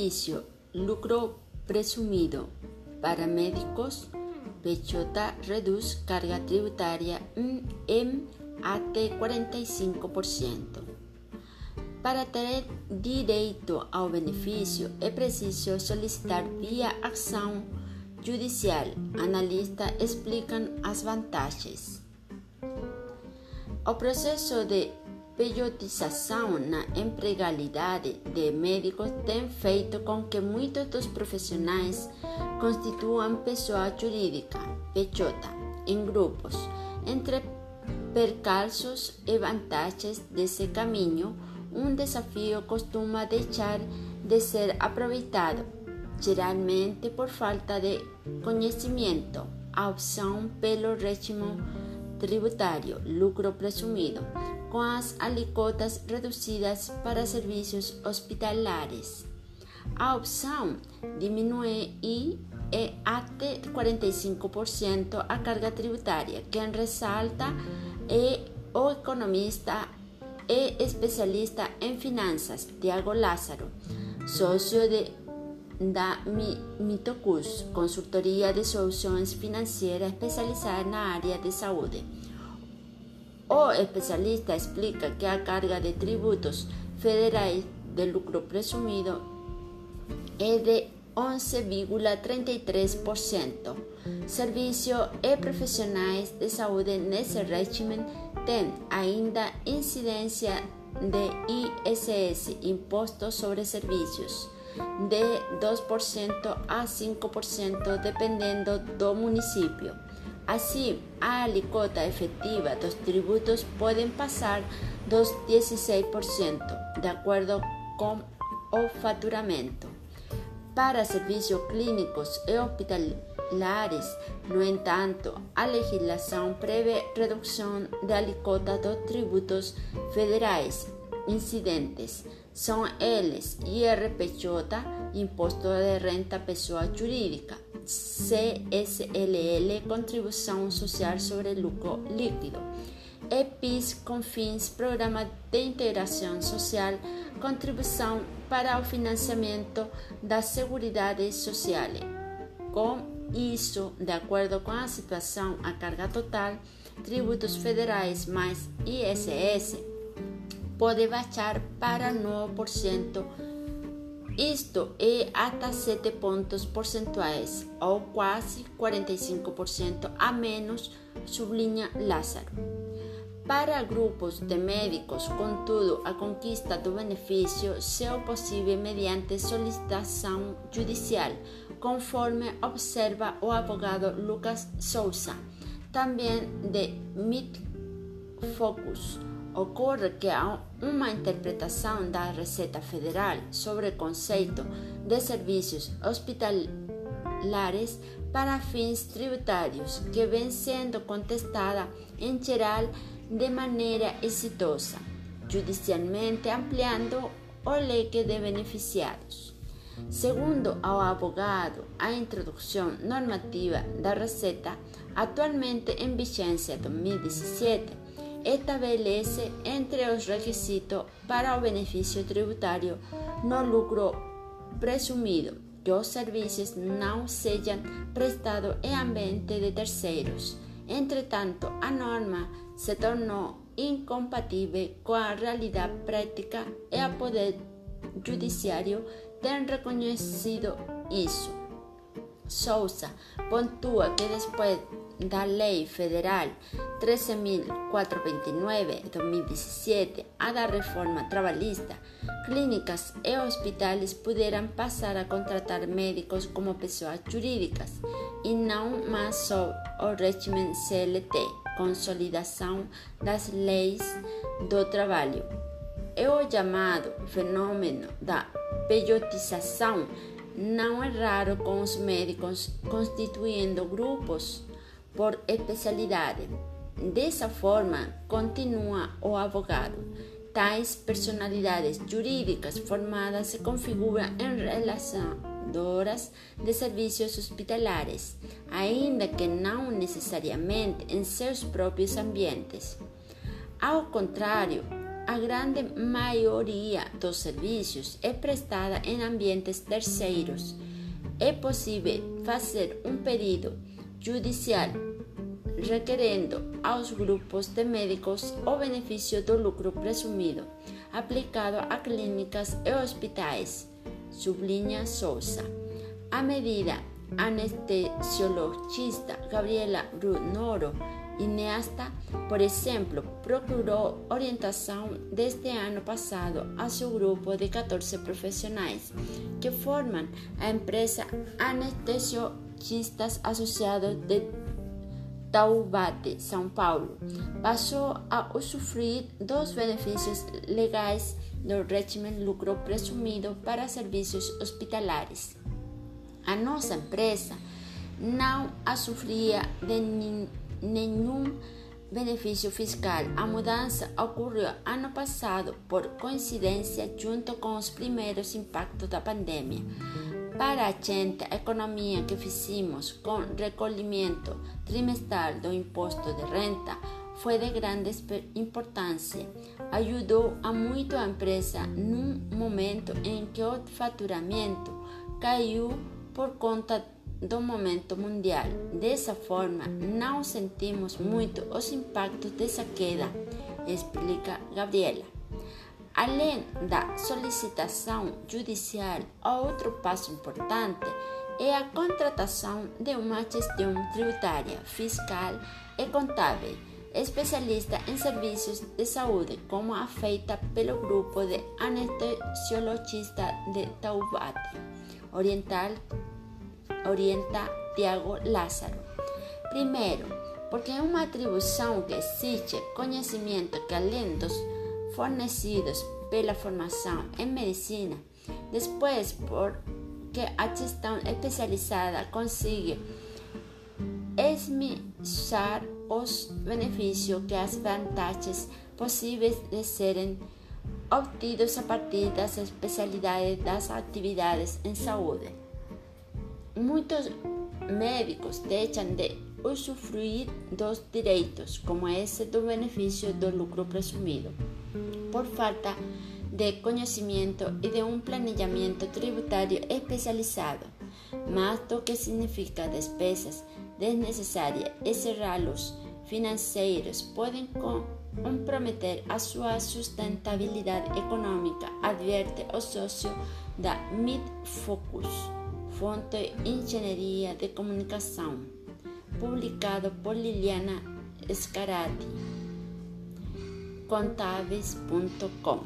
beneficio, lucro presumido para médicos, Pechota reduce carga tributaria até 45%. Para ter direito ao benefício, é preciso solicitar via ação judicial. Analistas explicam as vantagens. O processo de pejotização na empregalidade de médicos tem feito com que muitos dos profissionais constituam pessoa jurídica, PJ, em grupos. Entre percalços e vantagens desse caminho, um desafio costuma deixar de ser aproveitado, geralmente por falta de conhecimento. A opção pelo regime tributário, lucro presumido, com as alíquotas reduzidas para serviços hospitalares. A opção diminui e é até 45% a carga tributária. Quem ressalta é o economista e especialista em finanças, Tiago Lázaro, sócio de, da Mitocus, consultoria de soluções financeiras especializada na área de saúde. O especialista explica que a carga de tributos federais de lucro presumido é de 11,33%. Serviço e profissionais de saúde nesse regime têm ainda incidência de ISS, Imposto sobre Serviços, de 2% a 5%, dependendo do município. Assim, a alíquota efetiva dos tributos pode passar dos 16%, de acordo com o faturamento para serviços clínicos e hospitalares. No entanto, a legislação prevê redução da alíquota dos tributos federais incidentes. São eles IRPJ, Imposto de Renta Pessoa Jurídica, CSLL, Contribuição Social sobre Lucro Líquido, EPIS, CONFINS, Programa de Integração Social, Contribuição para o financiamento da Seguridade Social. Com isso, de acordo com a situação, a carga total, tributos federais mais ISS pode baixar para 9%. Isto é até 7 pontos percentuais, ou quase 45% a menos, sublinha Lázaro. Para grupos de médicos, contudo, a conquista do benefício é possível mediante solicitação judicial, conforme observa o advogado Lucas Souza, também de MidFocus. Ocorre que há uma interpretação da Receita Federal sobre o conceito de serviços hospitalares para fins tributários, que vem sendo contestada em geral de maneira exitosa, judicialmente ampliando o leque de beneficiados. Segundo o advogado, a introdução normativa da Receita, atualmente em vigência 2017, estabelece entre os requisitos para o benefício tributário no lucro presumido que os serviços não sejam prestados em ambiente de terceiros. Entretanto, a norma se tornou incompatível com a realidade prática e o Poder Judiciário tem reconhecido isso. Souza pontua que depois da Lei Federal 13.429-2017, a da reforma trabalhista, clínicas e hospitais poderão passar a contratar médicos como pessoas jurídicas e não mais só o regime CLT consolidação das leis do trabalho. É o chamado fenômeno da pejotização não é raro com os médicos constituindo grupos por especialidade. Dessa forma, continua o advogado. Tais personalidades jurídicas formadas se configuram em prestadoras de serviços hospitalares, ainda que não necessariamente em seus próprios ambientes. Ao contrário, a grande maioria dos serviços é prestada em ambientes terceiros. É possível fazer um pedido judicial requerendo aos grupos de médicos o benefício do lucro presumido aplicado a clínicas e hospitais, sublinha Souza. A medida anestesiologista Gabriela Brunoro Ineasta, por exemplo, procurou orientação desde ano passado a seu grupo de 14 profissionais que formam a empresa Anestesiologistas Associados de Taubate, São Paulo. Passou a usufruir dos benefícios legais do regime lucro presumido para serviços hospitalares. A nossa empresa não a sofria de nenhum benefício fiscal. A mudança ocorreu ano passado por coincidência junto com os primeiros impactos da pandemia. Para a gente, a economia que fizemos com recolhimento trimestral do imposto de renta foi de grande importância. Ajudou a muito a empresa num momento em que o faturamento caiu por conta do momento mundial. Dessa forma, não sentimos muito os impactos dessa queda, explica Gabriela. Além da solicitação judicial, outro passo importante é a contratação de uma gestão tributária, fiscal e contábil, especialista em serviços de saúde, como a feita pelo grupo de anestesiologistas de Taubate Oriental orienta Tiago Lázaro. Primeiro, porque é uma atribuição que exige conhecimento que além dos fornecidos pela formação em medicina, depois porque a gestão especializada consegue esmiuçar os benefícios que as vantagens possíveis de serem obtidos a partir das especialidades das atividades em saúde. Muitos médicos deixam de usufruir dos direitos, como esse do benefício do lucro presumido, por falta de conhecimento e de um planejamento tributário especializado, mais do que significa despesas desnecessárias e serralos financeiros podem comprometer a sua sustentabilidade econômica, adverte o sócio da Midfocus fonte Engenharia de Comunicação, publicado por Liliana Scarati, contables.com.